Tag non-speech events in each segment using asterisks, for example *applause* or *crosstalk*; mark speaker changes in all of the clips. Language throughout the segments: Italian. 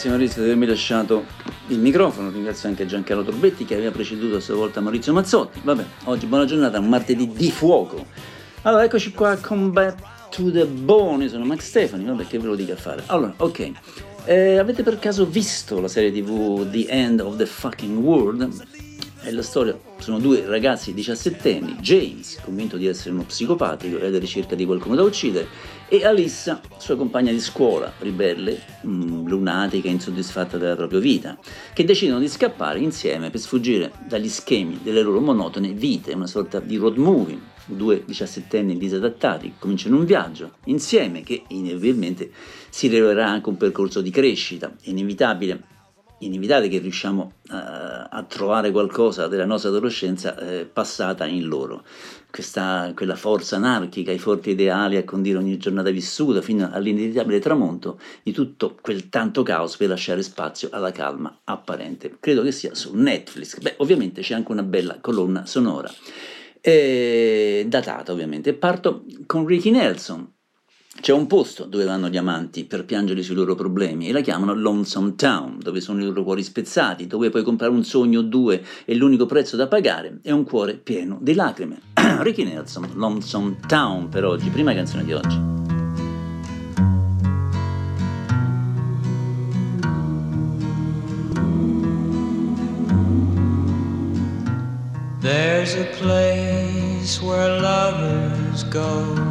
Speaker 1: grazie Maurizio di avermi lasciato il microfono, ringrazio anche Giancarlo Torbetti che aveva preceduto a sua volta Maurizio Mazzotti. Vabbè, oggi buona giornata, un martedì di fuoco. Allora, eccoci qua, come back to the bone, sono Max Stefani, vabbè che ve lo dica a fare. Allora, ok, eh, avete per caso visto la serie tv The End of the Fucking World? È la storia, sono due ragazzi diciassettenni, James, convinto di essere uno psicopatico e alla ricerca di qualcuno da uccidere, e Alissa, sua compagna di scuola, ribelle, mm, lunatica e insoddisfatta della propria vita, che decidono di scappare insieme per sfuggire dagli schemi delle loro monotone vite, una sorta di road movie. Due diciassettenni disadattati cominciano un viaggio insieme che inevitabilmente si rivelerà anche un percorso di crescita, inevitabile inevitabile che riusciamo uh, a trovare qualcosa della nostra adolescenza eh, passata in loro. Questa, quella forza anarchica, i forti ideali a condire ogni giornata vissuta fino all'inevitabile tramonto di tutto quel tanto caos per lasciare spazio alla calma apparente. Credo che sia su Netflix. Beh, ovviamente c'è anche una bella colonna sonora. E datata ovviamente. Parto con Ricky Nelson, c'è un posto dove vanno gli amanti per piangere sui loro problemi e la chiamano Lonesome Town, dove sono i loro cuori spezzati, dove puoi comprare un sogno o due e l'unico prezzo da pagare è un cuore pieno di lacrime. *clears throat* Ricky Nelson, Lonesome Town per oggi, prima canzone di oggi. There's a place where lovers go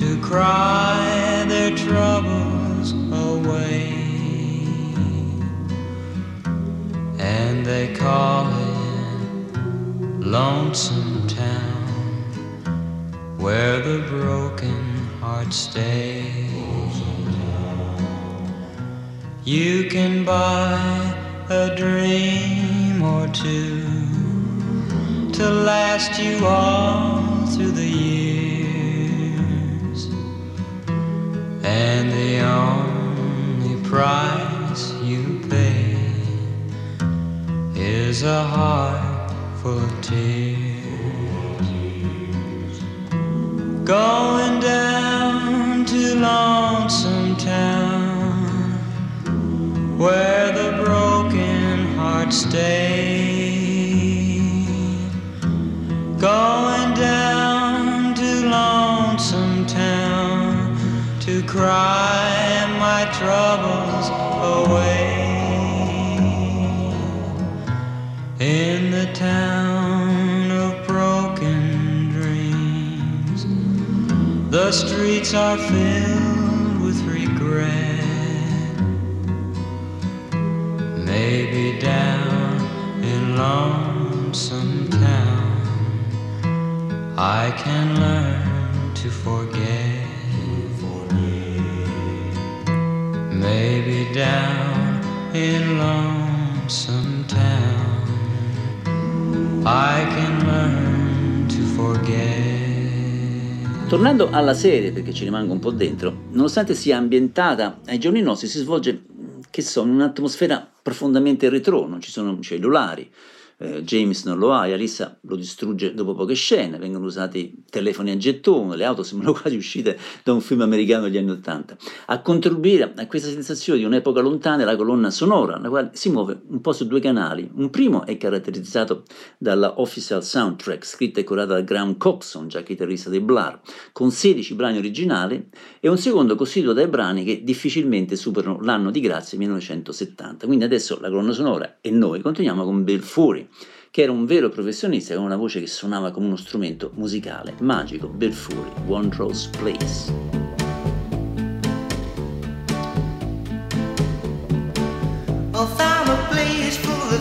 Speaker 1: to cry their troubles away. And they call it Lonesome Town, where the broken hearts stay. You can buy a dream or two to last you all through the years. And the only price you pay is a heart full of tears. Going down to Lonesome Town where the broken hearts stay. Going down cry my troubles away. In the town of broken dreams, the streets are filled with regret. Maybe down in Lonesome Town, I can learn to forget. Maybe down in Lonesome Town, I can learn to forget. Tornando alla serie, perché ci rimango un po' dentro, nonostante sia ambientata ai giorni nostri, si svolge, che so, in un'atmosfera profondamente retro, non ci sono cellulari, eh, James non lo ha e Alissa lo distrugge dopo poche scene, vengono usati telefoni a gettone, le auto sembrano *laughs* quasi uscite da un film americano degli anni Ottanta. A contribuire a questa sensazione di un'epoca lontana è la colonna sonora, la quale si muove un po' su due canali. Un primo è caratterizzato dalla official soundtrack, scritta e curata da Graham Coxon, già chitarrista dei Blur, con 16 brani originali, e un secondo costituito dai brani che difficilmente superano l'anno di grazia 1970. Quindi adesso la colonna sonora e noi continuiamo con Bill Fury che era un vero professionista con una voce che suonava come uno strumento musicale magico, One Rose Place.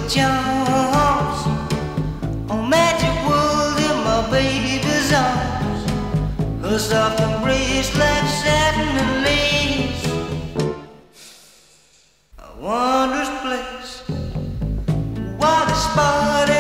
Speaker 2: Charms. A magic world in my baby's arms. Her soft embrace like satin and lace. A wondrous place. What a spot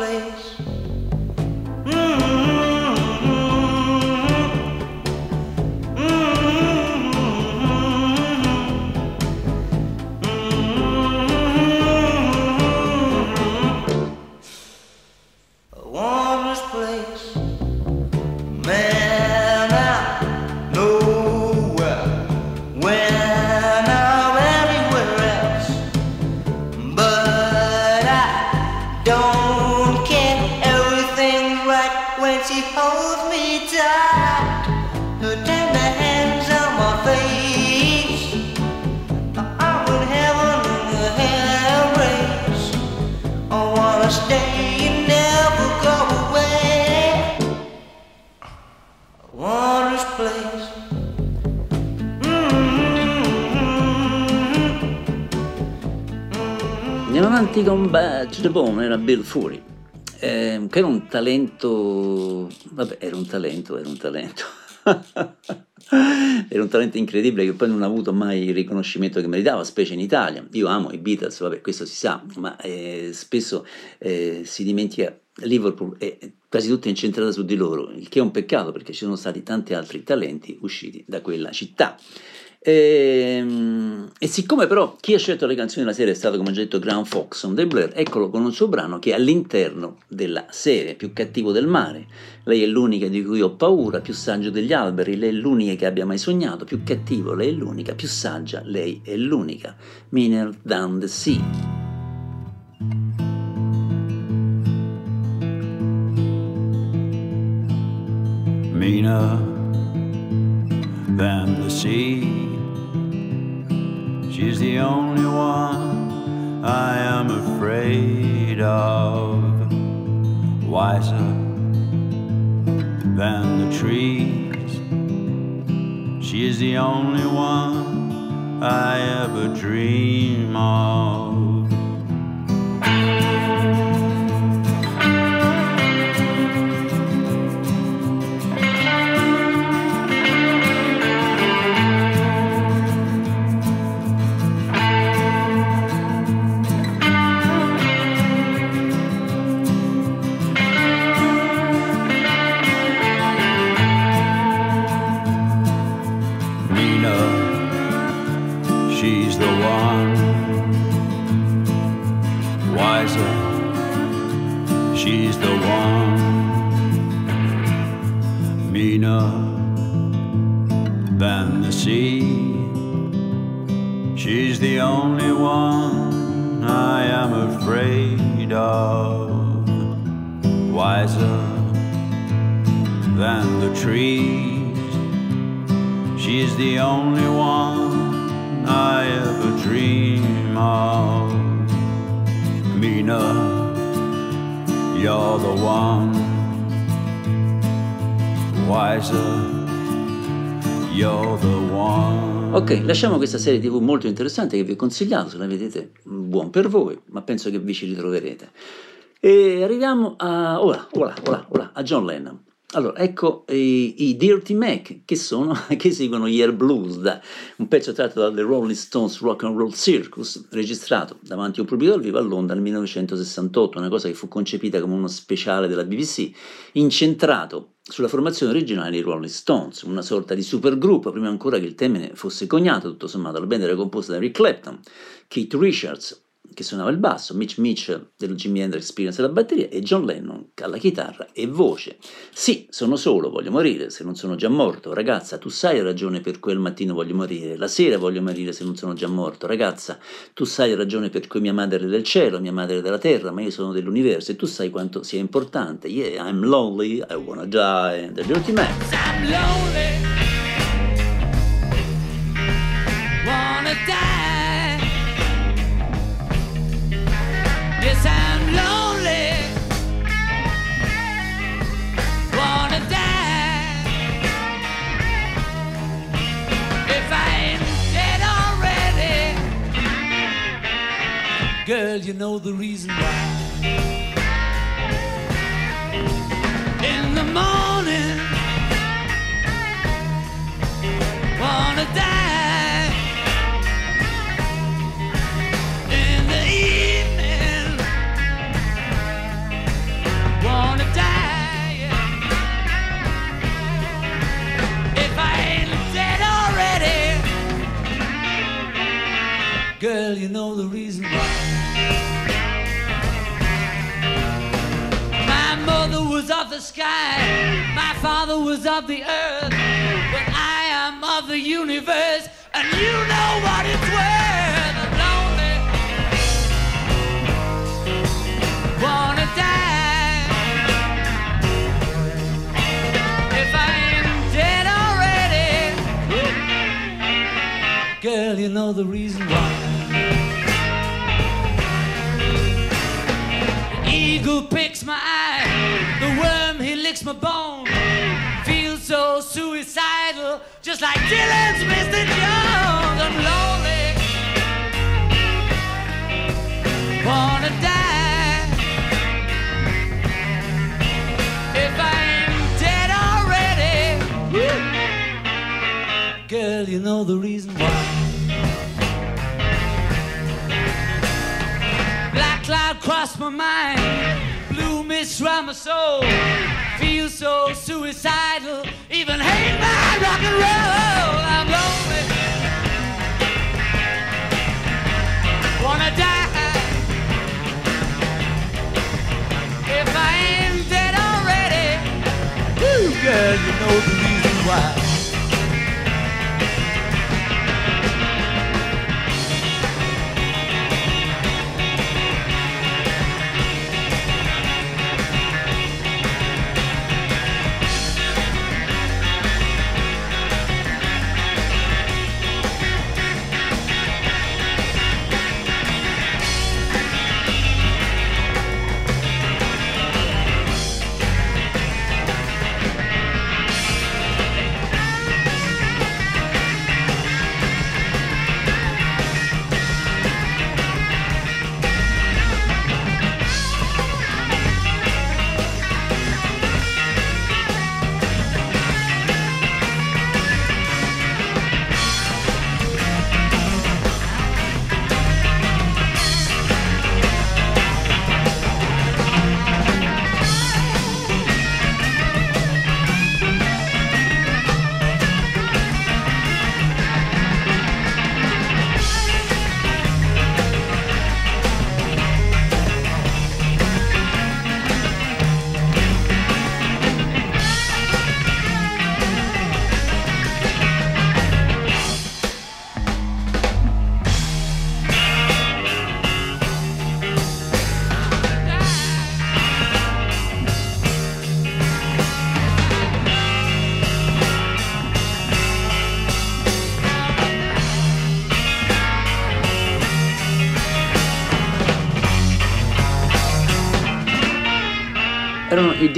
Speaker 2: place.
Speaker 1: Andiamo avanti con Bad to the Bone, era Bill Fury, eh, che era un talento, vabbè, era un talento, era un talento. *laughs* era un talento incredibile che poi non ha avuto mai il riconoscimento che meritava, specie in Italia. Io amo i Beatles, vabbè, questo si sa, ma eh, spesso eh, si dimentica Liverpool è quasi tutta incentrata su di loro, il che è un peccato perché ci sono stati tanti altri talenti usciti da quella città. E, ehm, e, siccome però chi ha scelto le canzoni della serie è stato, come ho già detto, Graham Foxon dei Blair, eccolo con un suo brano che è all'interno della serie, più cattivo del mare. Lei è l'unica di cui ho paura, più saggio degli alberi, lei è l'unica che abbia mai sognato, più cattivo, lei è l'unica, più saggia, lei è l'unica. Meaner than the sea. meaner than the sea. She's the only one I am afraid of, wiser than the trees. She is the only one I ever dream of.
Speaker 3: afraid of, wiser than the trees. She's the only one I ever dream of. Mina, you're the one wiser, you're the one.
Speaker 1: Ok, lasciamo questa serie tv molto interessante che vi ho consigliato, se la vedete buon per voi, ma penso che vi ci ritroverete. E arriviamo a, ora, ora, ora, ora, a John Lennon. Allora, ecco i, i, Dirty Mac, che sono, *laughs* che seguono gli Blues, da, un pezzo tratto dalle Rolling Stones Rock and Roll Circus, registrato davanti a un pubblico dal vivo a Londra nel 1968, una cosa che fu concepita come uno speciale della BBC, incentrato sulla formazione originale dei Rolling Stones, una sorta di supergruppo, prima ancora che il termine fosse coniato, tutto sommato. La band era composta da Rick Clapton, Keith Richards, che suonava il basso, Mitch Mitchell dello Jimi Hendrix Experience alla batteria e John Lennon alla chitarra e voce. Sì, sono solo, voglio morire se non sono già morto. Ragazza, tu sai ragione per cui al mattino voglio morire, la sera voglio morire se non sono già morto. Ragazza, tu sai ragione per cui mia madre è del cielo, mia madre è della terra, ma io sono dell'universo e tu sai quanto sia importante. Yeah, I'm lonely, I wanna die. The Dirty Man. I'm lonely. Well, you know the reason why. In the morning, wanna die. In the evening, wanna die. If I ain't dead already, girl, you know the reason why. Mother was of the sky, my father was of the earth, but I am of the universe, and you know what it's worth. I'm lonely, wanna die. If I ain't dead already, girl, you know the reason why. eagle picks my eye, licks my bone. Feel
Speaker 4: so suicidal, just like Dylan's Mr. Jones. I'm lonely, wanna die. If I ain't dead already, girl, you know the reason why. Black cloud crossed my mind, blue mist round my soul. Feel so suicidal, even hate my rock and roll. I'm lonely, wanna die. If I ain't dead already, you know the reason why.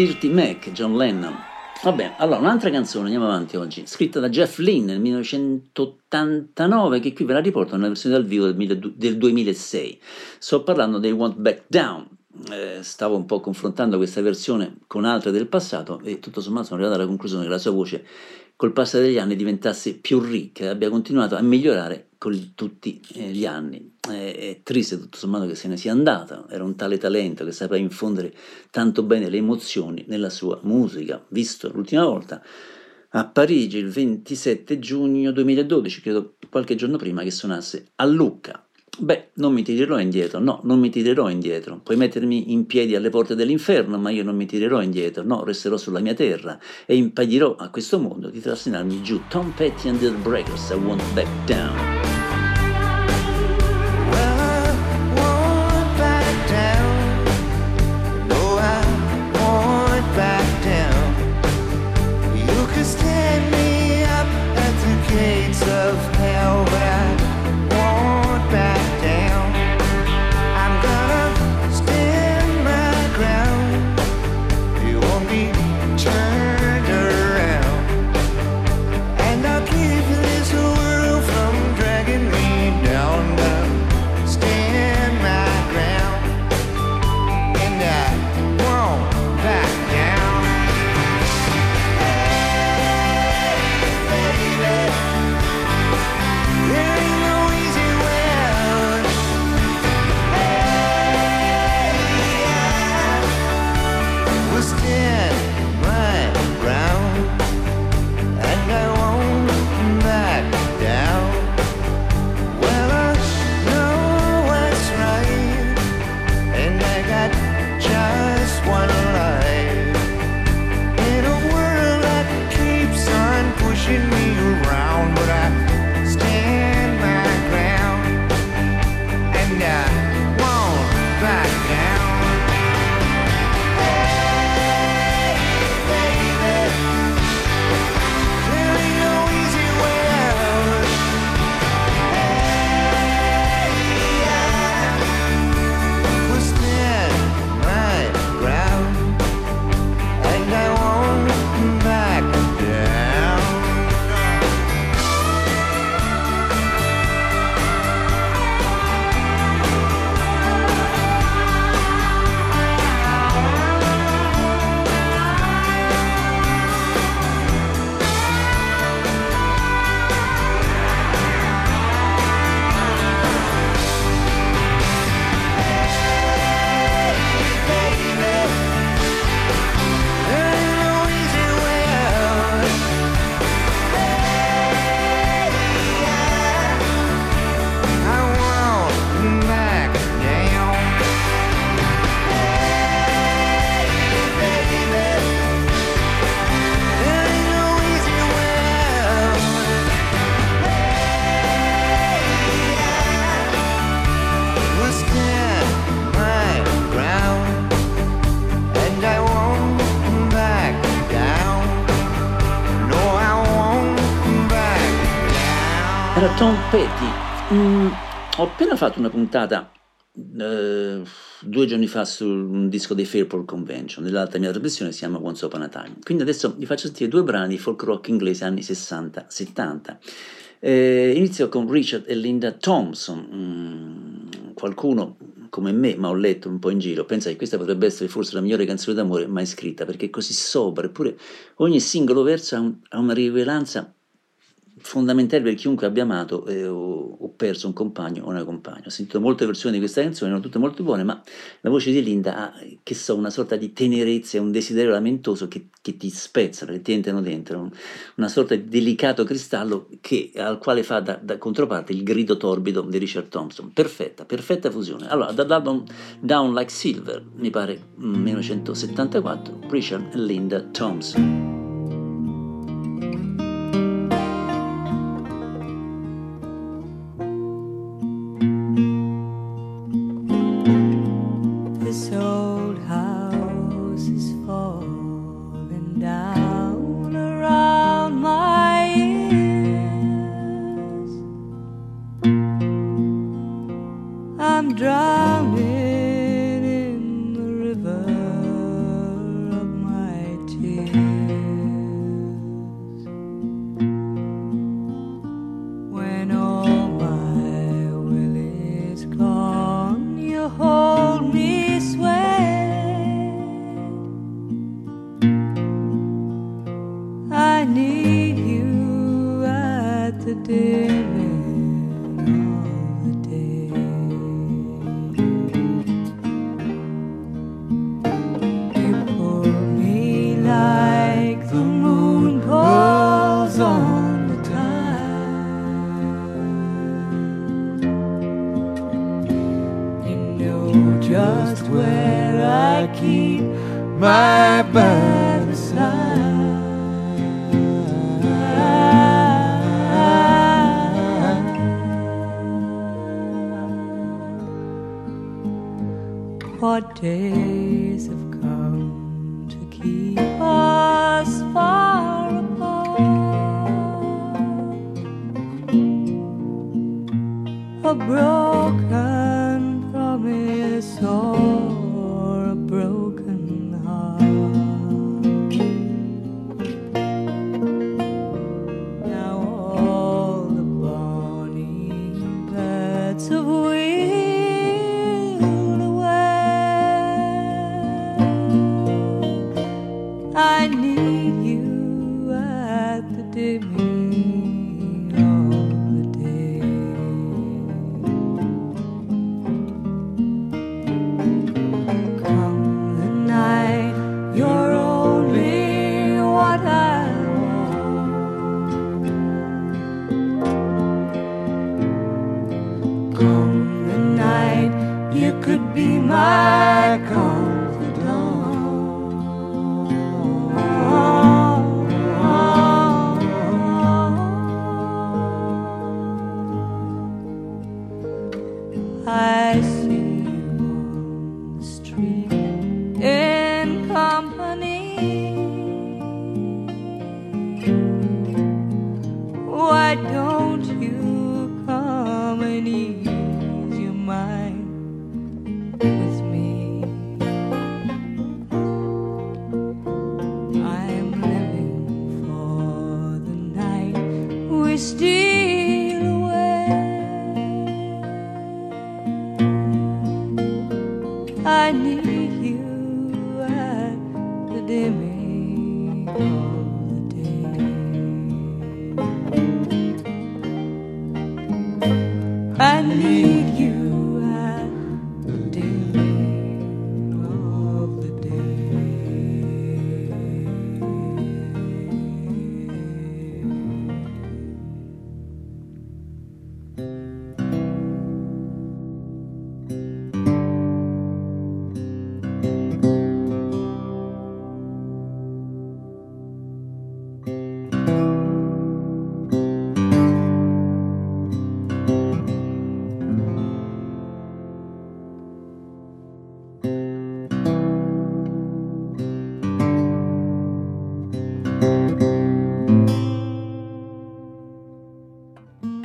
Speaker 1: Dirty Mac, John Lennon. Vabbè, allora un'altra canzone, andiamo avanti oggi, scritta da Jeff Lynne nel 1989, che qui ve la riporto nella versione dal vivo del 2006. Sto parlando dei Want Back Down. Eh, stavo un po' confrontando questa versione con altre del passato e tutto sommato sono arrivato alla conclusione che la sua voce col passare degli anni diventasse più ricca e abbia continuato a migliorare con tutti eh, gli anni. È triste tutto sommato che se ne sia andata, era un tale talento che sapeva infondere tanto bene le emozioni nella sua musica, visto l'ultima volta a Parigi il 27 giugno 2012, credo qualche giorno prima che suonasse a Lucca. Beh, non mi tirerò indietro, no, non mi tirerò indietro. Puoi mettermi in piedi alle porte dell'inferno, ma io non mi tirerò indietro, no, resterò sulla mia terra e impedirò a questo mondo di trascinarmi giù. Tom Petty and the Breakers, I won't back down.
Speaker 5: Mm, ho appena fatto una puntata eh, due giorni fa su un disco dei Fairport Convention, nell'altra mia trasmissione si chiama Once Upon a Time. Quindi adesso vi faccio sentire due brani di folk rock inglese anni 60-70. Eh, inizio con Richard e Linda Thompson. Mm, qualcuno come me, ma ho letto un po' in giro, pensa che questa potrebbe essere forse la migliore canzone d'amore mai scritta, perché è così sobria, eppure ogni singolo verso ha, un, ha una rivelanza fondamentale per chiunque abbia amato eh, o, o, perso un compagno o una compagna. Ho sentito molte versioni di questa canzone, erano tutte molto buone, ma la voce di Linda ha, che so, una sorta di tenerezza e un desiderio lamentoso che, che ti spezzano, che ti entrano dentro, un, una sorta di delicato cristallo che, al quale fa da, da, controparte il grido torbido di Richard Thompson. Perfetta, perfetta fusione. Allora, dall'album Down Like Silver, mi pare 1974, Richard e Linda Thompson.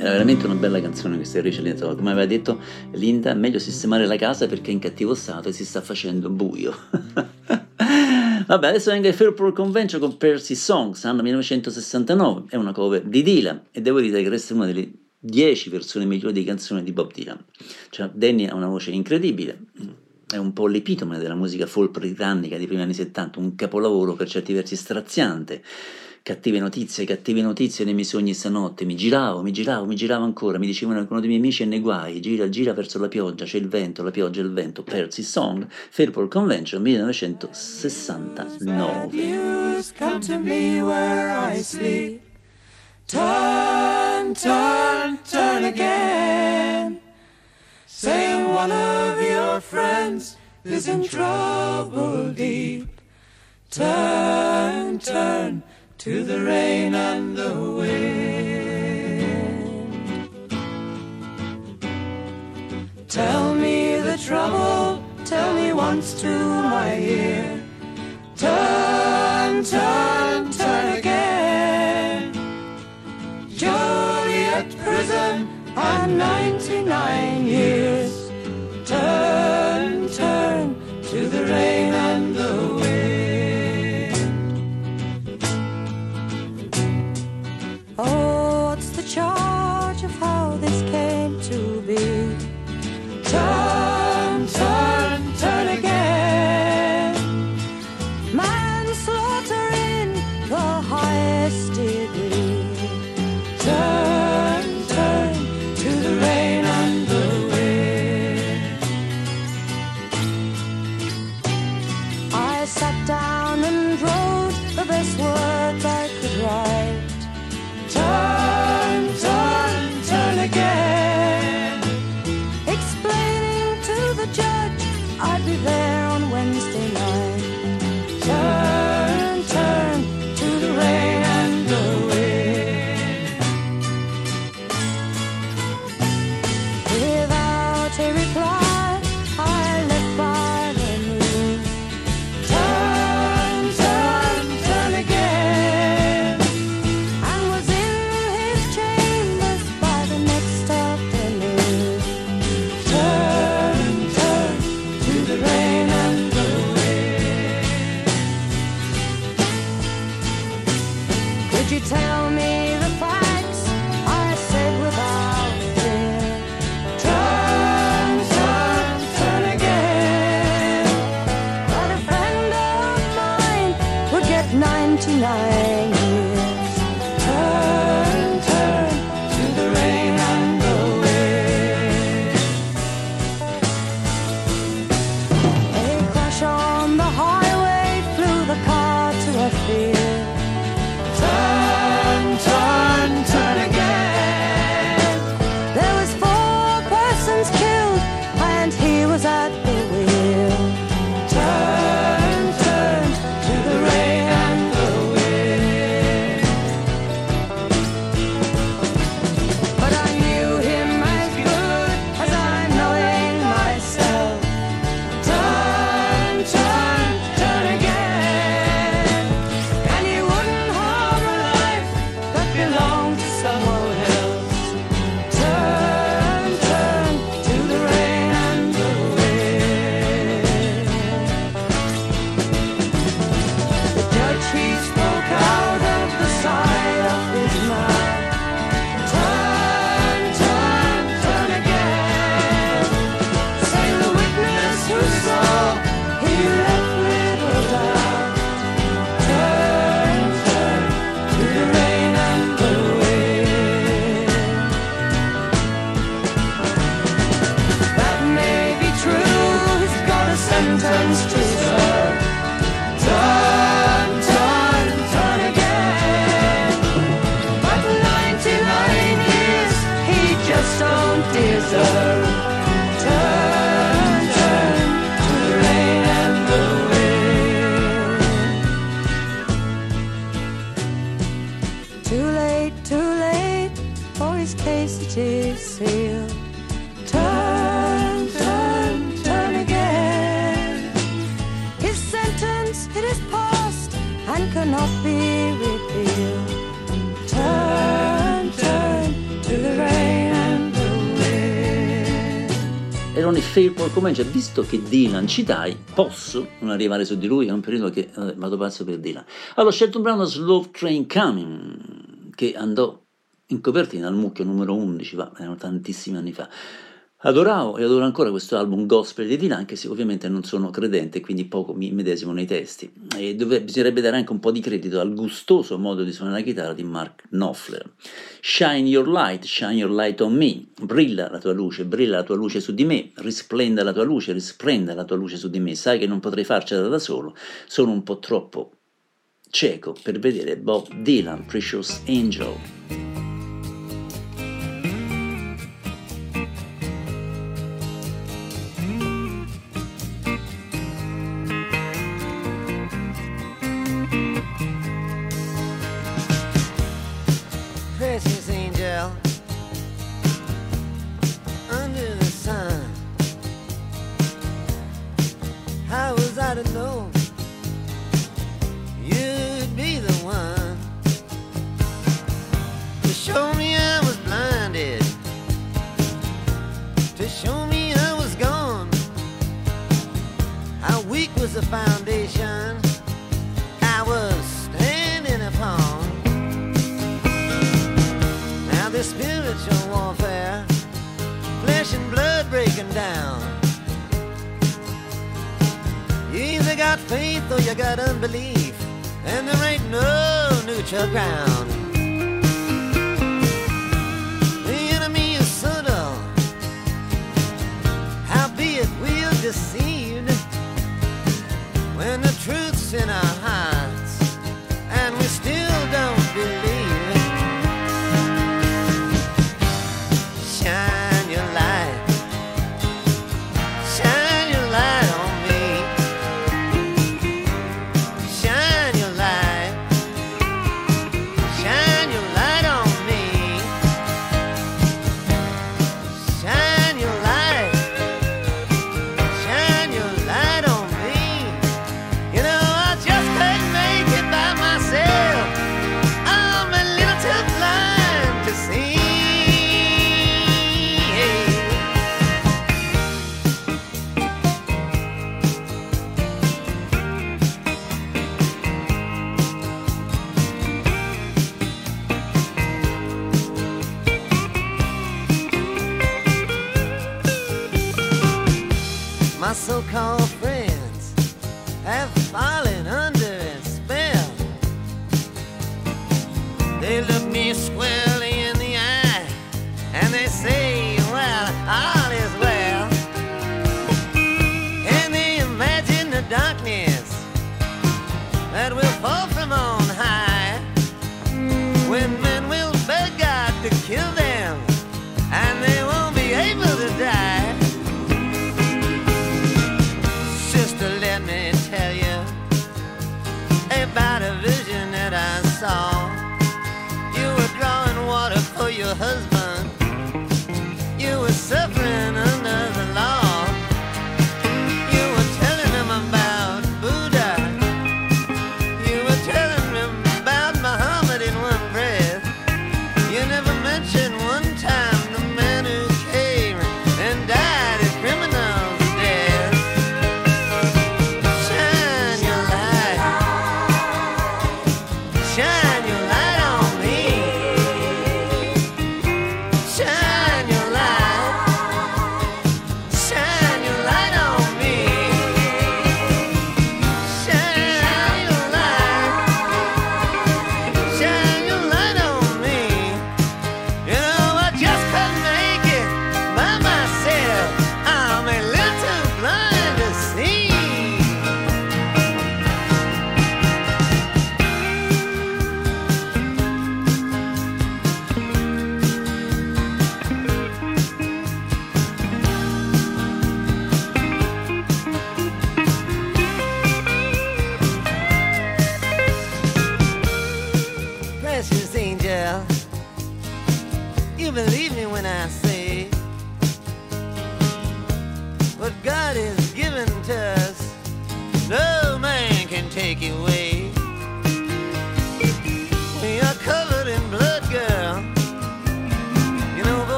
Speaker 6: Era veramente una bella canzone questa di Rachel Linda. Come aveva detto Linda, è meglio sistemare la casa perché è in cattivo stato e si sta facendo buio. *laughs* Vabbè, adesso venga il Fairport Convention con Percy Songs, anno 1969, è una cover di Dylan e devo dire che resta una delle 10 versioni migliori di canzoni di Bob Dylan. Cioè, Danny ha una voce incredibile, è un po' l'epitome della musica folk britannica dei primi anni 70, un capolavoro per certi versi straziante cattive notizie, cattive notizie nei miei sogni stanotte, mi giravo, mi giravo, mi giravo ancora, mi dicevano che uno dei miei amici è nei guai, gira, gira verso la pioggia, c'è il vento, la pioggia il vento, Percy Song, Fairport Convention 1969. Turn, turn, turn again. Saying one of your friends is in trouble deep. Turn, turn. To the rain and the wind. Tell me the trouble, tell me once to my ear. Turn, turn, turn again. Juliet prison and 99 years. Sat down and wrote the best
Speaker 7: Fairport comincia, visto che Dylan citai, posso non arrivare su di lui, è un periodo che eh, vado pazzo per Dylan. Allora ho scelto un brano Slow Train Coming, che andò in copertina al mucchio numero 11, va, erano tantissimi anni fa. Adoravo e adoro ancora questo album gospel di Dylan, anche se ovviamente non sono credente, quindi poco mi medesimo nei testi. E dove, bisognerebbe dare anche un po' di credito al gustoso modo di suonare la chitarra di Mark Knopfler. Shine your light, shine your light on me. Brilla la tua luce, brilla la tua luce su di me. Risplenda la tua luce, risplenda la tua luce su di me. Sai che non potrei farcela da solo, sono un po' troppo cieco per vedere Bob Dylan, Precious Angel.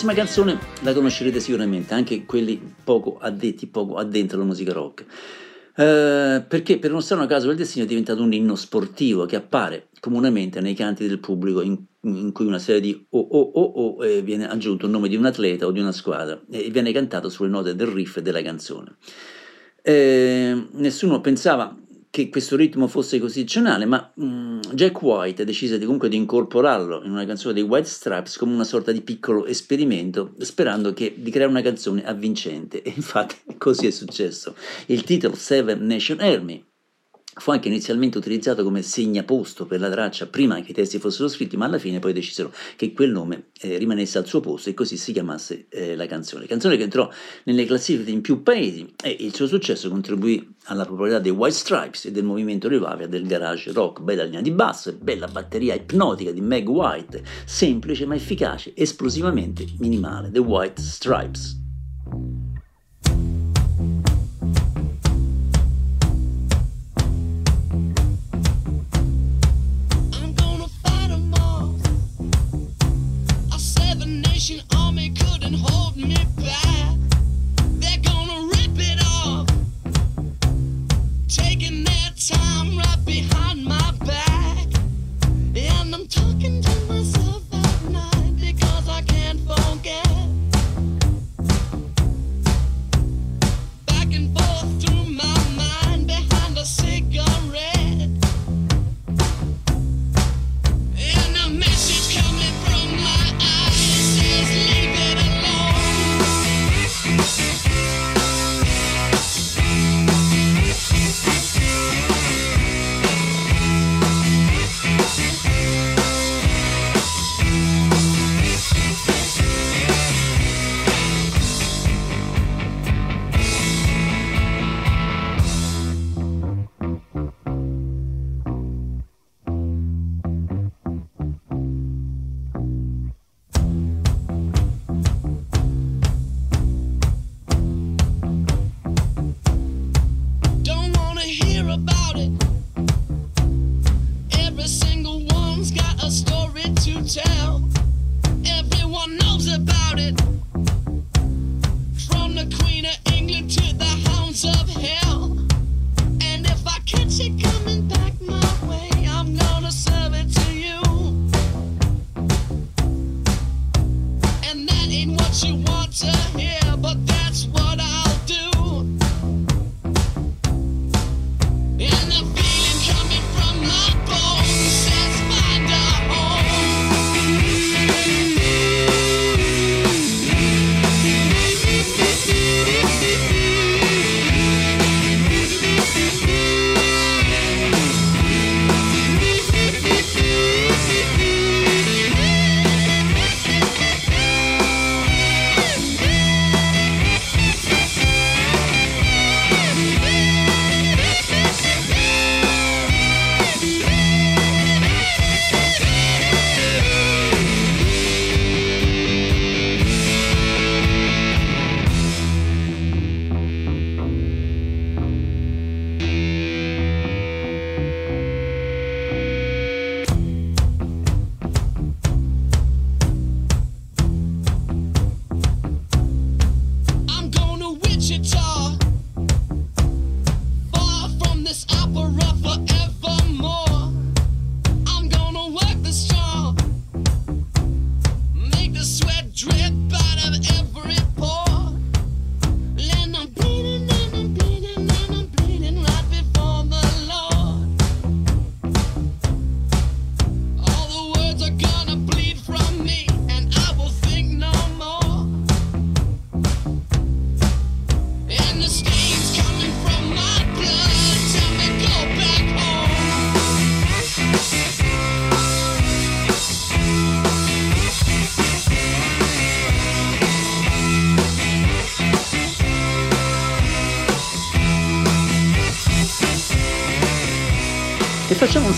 Speaker 1: Prossima canzone la conoscerete sicuramente, anche quelli poco addetti, poco addentro alla musica rock. Eh, perché per uno strano caso del destino è diventato un inno sportivo che appare comunemente nei canti del pubblico in, in cui una serie di o o o o eh, viene aggiunto il nome di un atleta o di una squadra e viene cantato sulle note del riff della canzone. Eh, nessuno pensava che questo ritmo fosse costituzionale, ma mm, Jack White decise di, comunque di incorporarlo in una canzone dei White Stripes come una sorta di piccolo esperimento, sperando che, di creare una canzone avvincente. E infatti *laughs* così è successo. Il titolo Seven Nation Army Fu anche inizialmente utilizzato come segnaposto per la traccia prima che i testi fossero scritti, ma alla fine poi decisero che quel nome eh, rimanesse al suo posto e così si chiamasse eh, la canzone. Canzone che entrò nelle classifiche in più paesi e il suo successo contribuì alla popolarità dei White Stripes e del movimento revival del garage rock. Bella linea di basso e bella batteria ipnotica di Meg White, semplice ma efficace, esplosivamente minimale. The White Stripes.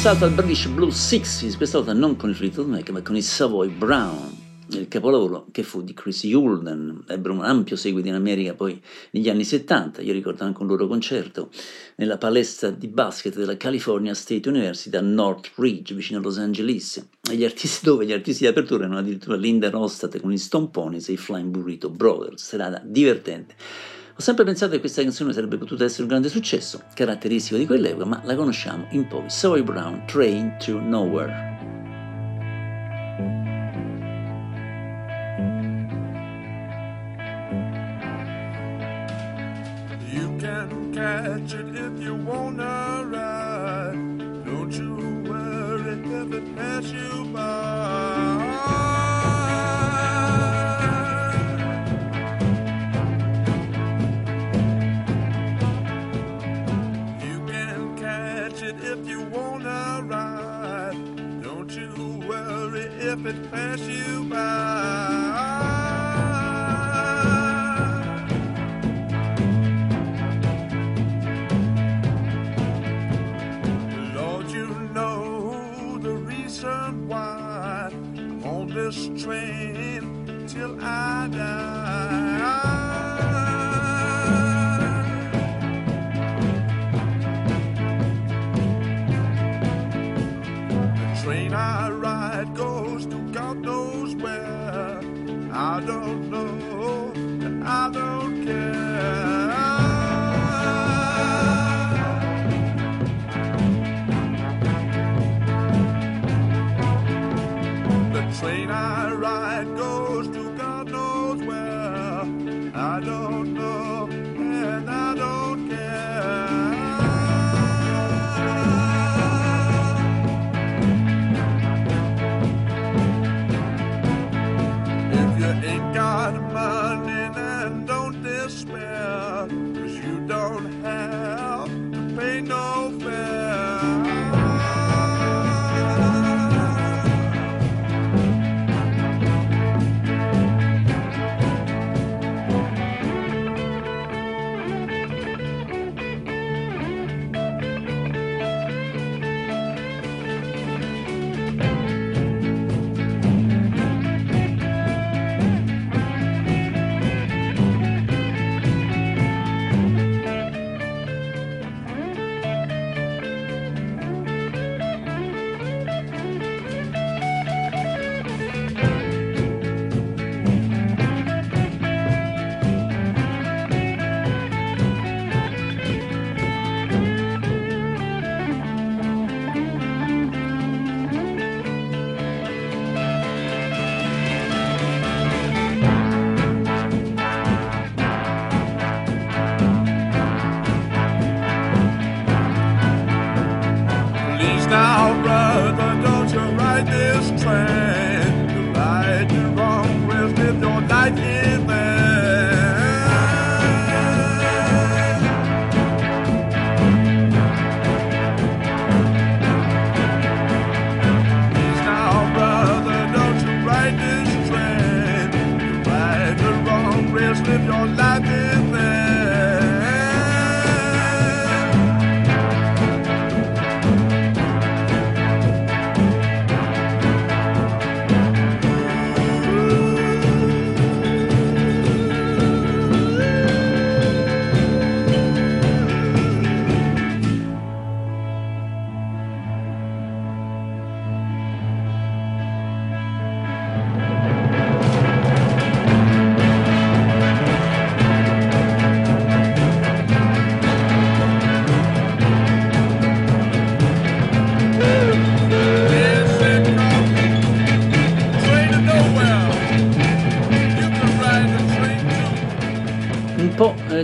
Speaker 1: Salto al British Blues 60s, questa volta non con i Fleetwood Mac ma con i Savoy Brown. il capolavoro che fu di Chris Hulden, ebbero un ampio seguito in America poi negli anni 70, io ricordo anche un loro concerto nella palestra di basket della California State University a Northridge, vicino a Los Angeles, e gli artisti dove gli artisti di apertura erano addirittura Linda Rostat con i Stomponis e i Flying Burrito Brothers, serata divertente. Ho sempre pensato che questa canzone sarebbe potuta essere un grande successo, caratteristico di quell'epoca, ma la conosciamo in pochi. Zoe Brown, Train to Nowhere.
Speaker 8: Ain't got money,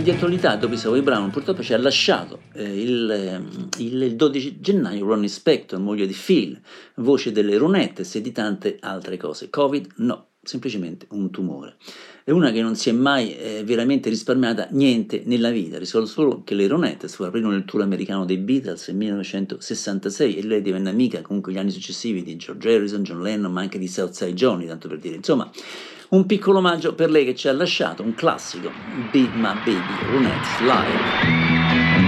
Speaker 1: di attualità dopo Savoy Brown purtroppo ci ha lasciato eh, il, ehm, il- il 12 gennaio Ronnie Spector, moglie di Phil, voce delle Ronettes e di tante altre cose. Covid no, semplicemente un tumore. È una che non si è mai eh, veramente risparmiata niente nella vita, ricordo solo che le Ronettes aprirono il tour americano dei Beatles nel 1966 e lei divenne amica comunque gli anni successivi di George Harrison, John Lennon, ma anche di Southside Johnny, tanto per dire. Insomma, un piccolo omaggio per lei che ci ha lasciato, un classico, Be My Baby, Ronettes Live.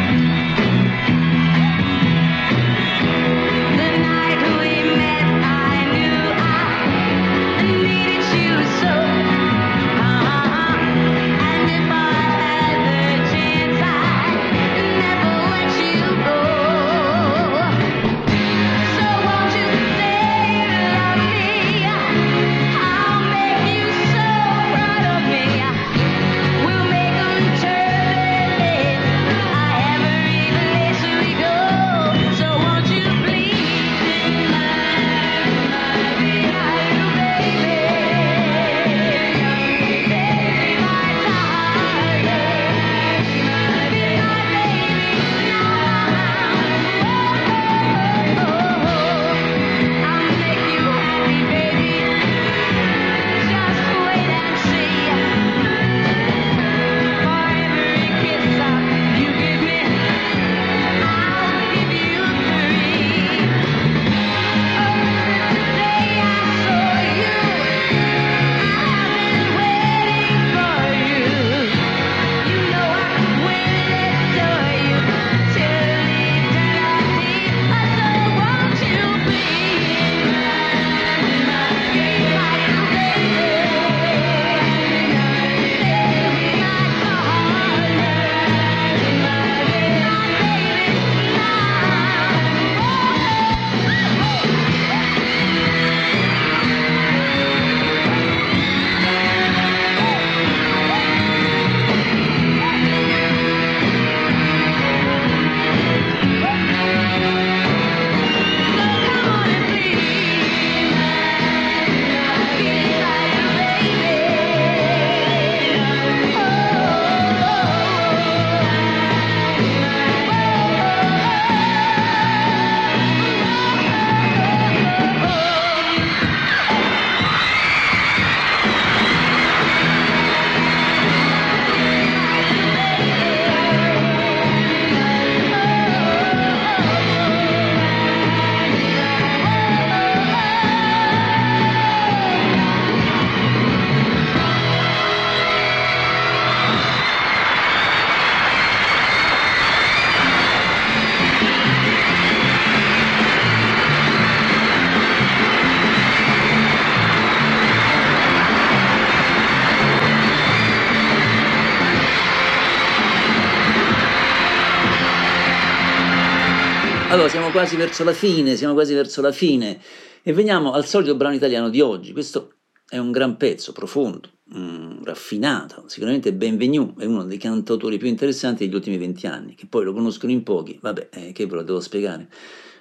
Speaker 1: Allora, siamo quasi verso la fine, siamo quasi verso la fine e veniamo al solito brano italiano di oggi. Questo è un gran pezzo, profondo, mm, raffinato, sicuramente Benvenu è uno dei cantautori più interessanti degli ultimi venti anni, che poi lo conoscono in pochi, vabbè, eh, che ve lo devo spiegare.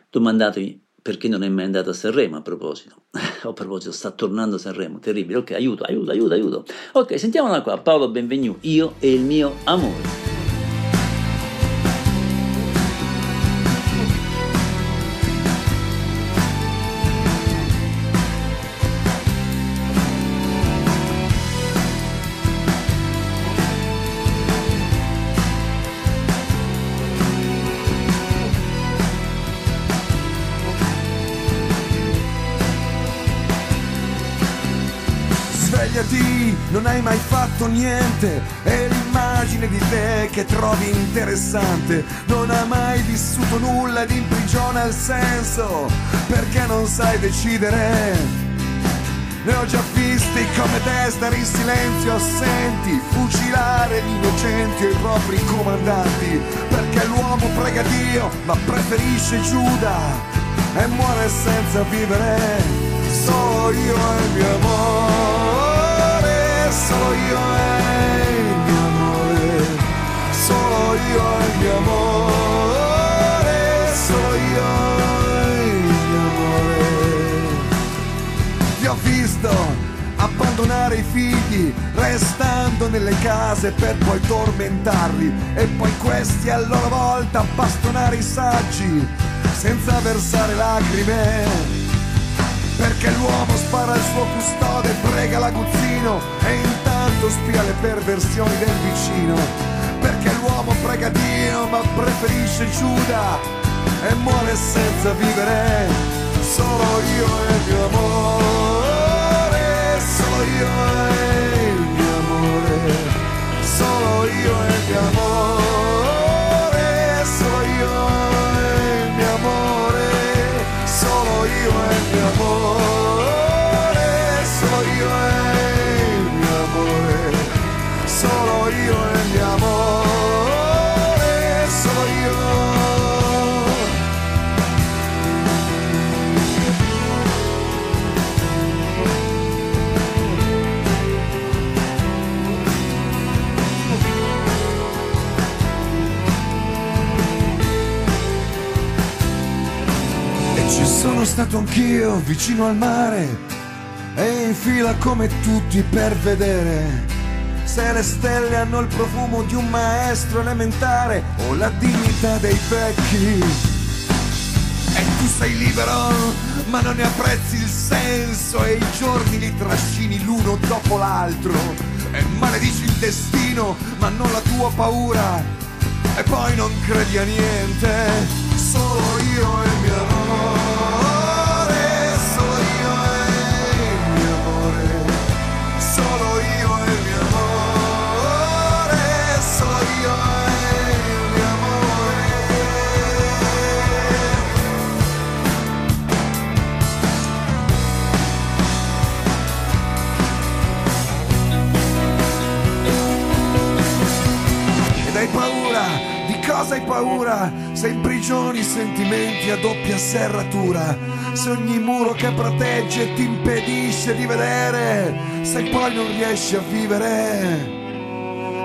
Speaker 1: Domandatevi perché non è mai andato a Sanremo a proposito. *laughs* a proposito, sta tornando a Sanremo, terribile. Ok, aiuto, aiuto, aiuto, aiuto. Ok, sentiamola qua, Paolo Benvenu, io e il mio amore.
Speaker 9: Niente E l'immagine di te che trovi interessante. Non hai mai vissuto nulla ed imprigiona il senso Perché non sai decidere. Ne ho già visti come te stare in silenzio assenti, fucilare gli innocenti e i propri comandanti, perché l'uomo prega Dio ma preferisce Giuda e muore senza vivere, solo io e il mio amore, solo io e abbandonare i figli, restando nelle case per poi tormentarli e poi questi a loro volta bastonare i saggi senza versare lacrime. Perché l'uomo spara al suo custode, prega l'aguzzino e intanto spia le perversioni del vicino. Perché l'uomo prega Dio ma preferisce Giuda e muore senza vivere. Solo io e il mio amore, solo io e il mio amore, solo io e il mio amore, stato anch'io vicino al mare e in fila come tutti per vedere se le stelle hanno il profumo di un maestro elementare o la dignità dei vecchi. E tu sei libero, ma non ne apprezzi il senso e i giorni li trascini l'uno dopo l'altro. E maledici il destino, ma non la tua paura. E poi non credi a niente, solo io e il mio amore, cosa hai paura? Se imprigioni sentimenti a doppia serratura, se ogni muro che protegge ti impedisce di vedere, se poi non riesci a vivere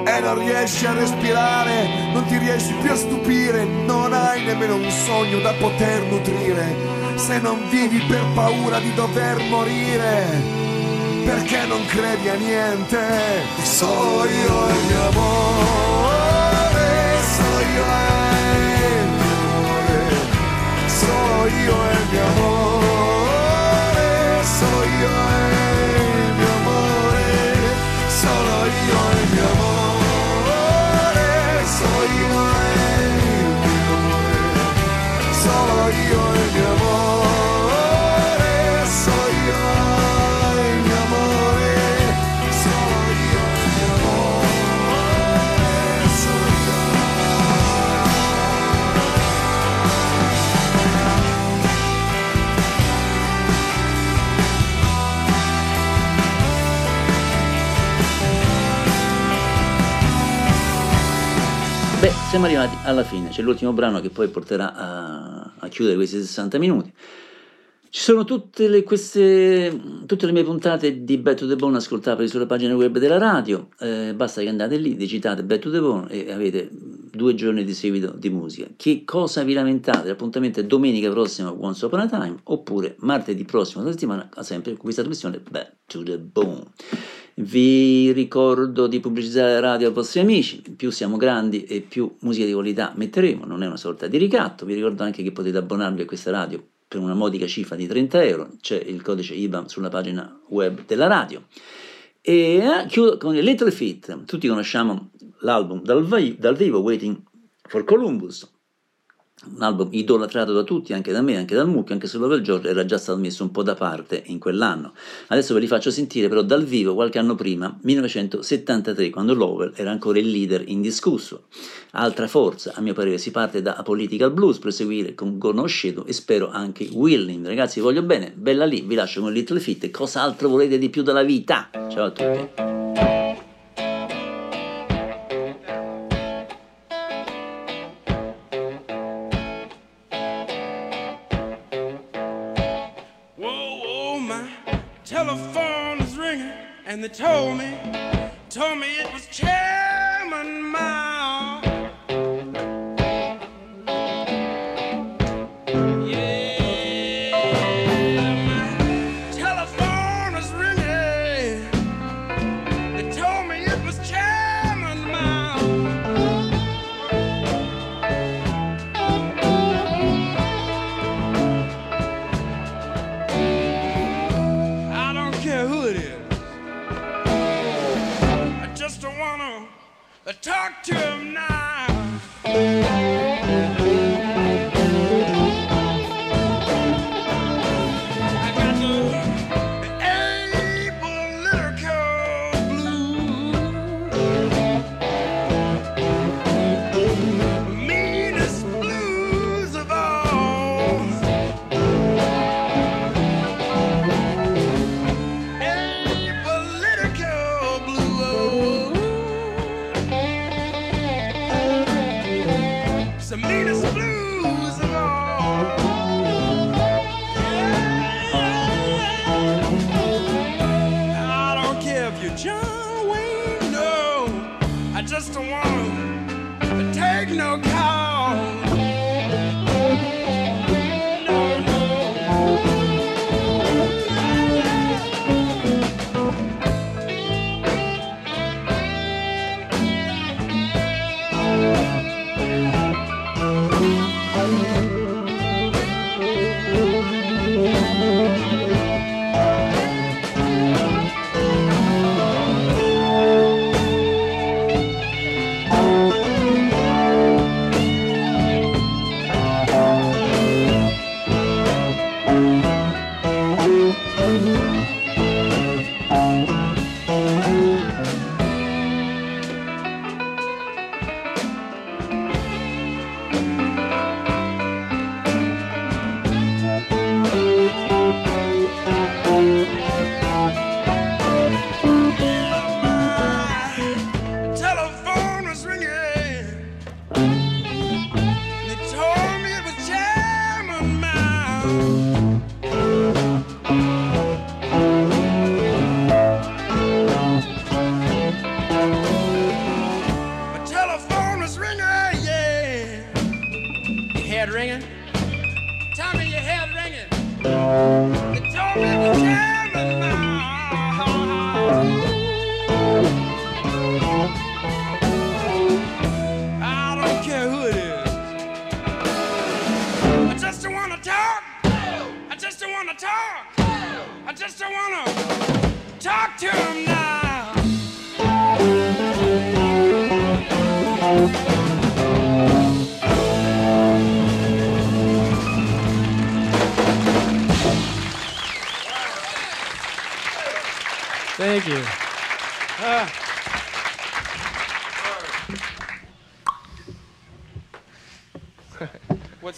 Speaker 9: e non riesci a respirare, non ti riesci più a stupire, non hai nemmeno un sogno da poter nutrire, se non vivi per paura di dover morire perché non credi a niente? Solo io e il mio amore, solo io
Speaker 1: siamo arrivati alla fine, c'è l'ultimo brano che poi porterà a- a chiudere questi 60 minuti. Ci sono tutte le, queste, tutte le mie puntate di Back to the Bone ascoltabili sulle pagine web della radio, eh, basta che andate lì, digitate Back to the Bone e avete due giorni di seguito di musica. Che cosa vi lamentate? L'appuntamento è domenica prossima Once Upon a Time oppure martedì prossimo settimana, sempre con questa trasmissione Back to the Bone. Vi ricordo di pubblicizzare la radio ai vostri amici, più siamo grandi e più musica di qualità metteremo, non è una sorta di ricatto, vi ricordo anche che potete abbonarvi a questa radio per una modica cifra di 30 euro, c'è il codice IBAN sulla pagina web della radio. E eh, chiudo con Little Feat, tutti conosciamo l'album dal vivo Waiting for Columbus, un album idolatrato da tutti, anche da me, anche dal Mucchio, anche se Lowell George era già stato messo un po' da parte in quell'anno. Adesso ve li faccio sentire però dal vivo qualche anno prima, 1973, quando Lowell era ancora il leader indiscusso. Altra forza, a mio parere, si parte da Political Blues, proseguire con Conosceto e spero anche Willing. Ragazzi, vi voglio bene, bella lì, vi lascio con Little Fit e cosa altro volete di più dalla vita? Ciao a tutti.
Speaker 10: They told me,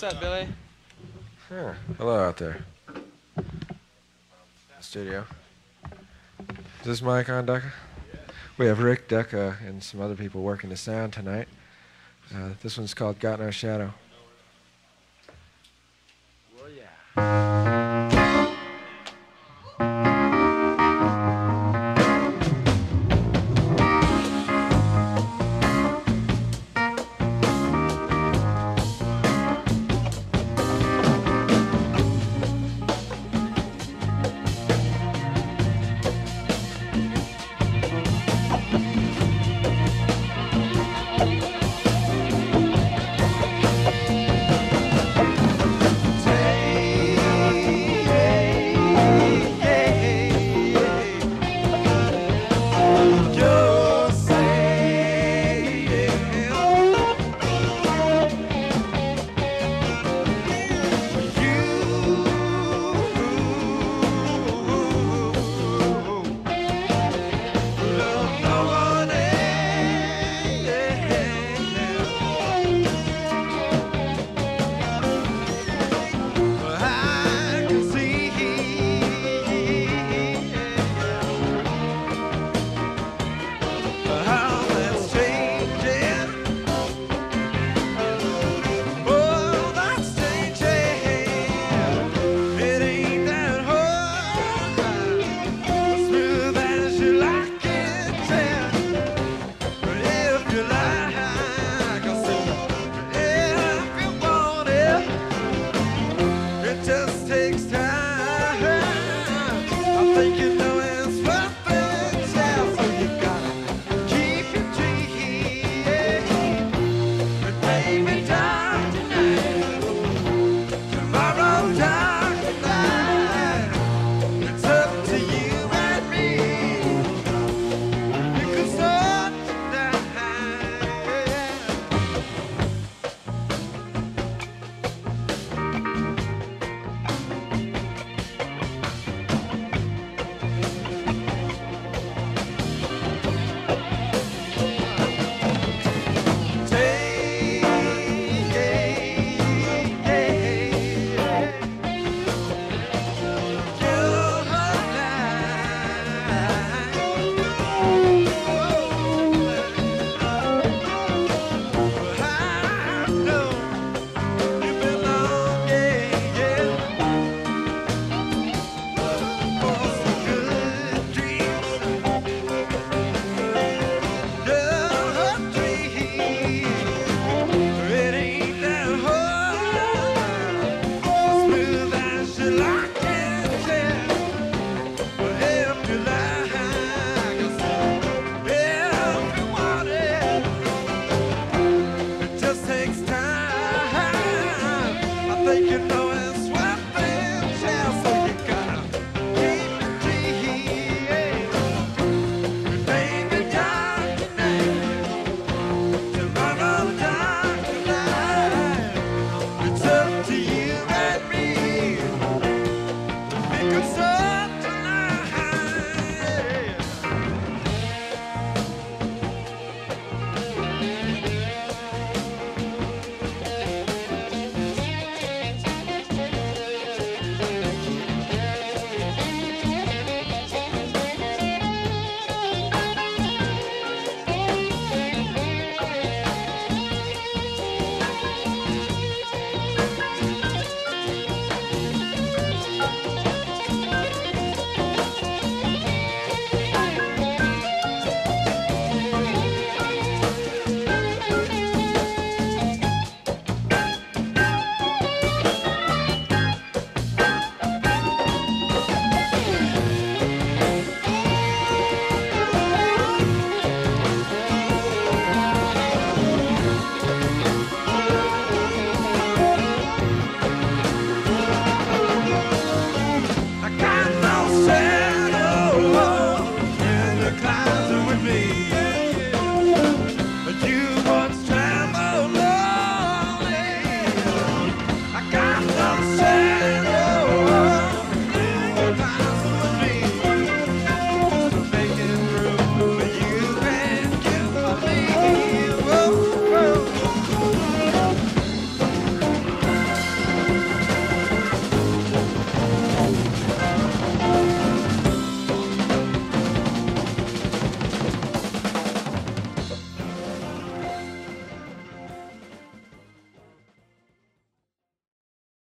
Speaker 11: up, Billy?
Speaker 12: Huh. Hello out there. Studio. Is this mic on, Ducka? We have Rick, Ducka, and some other people working the sound tonight. Uh, this one's called Got No Shadow.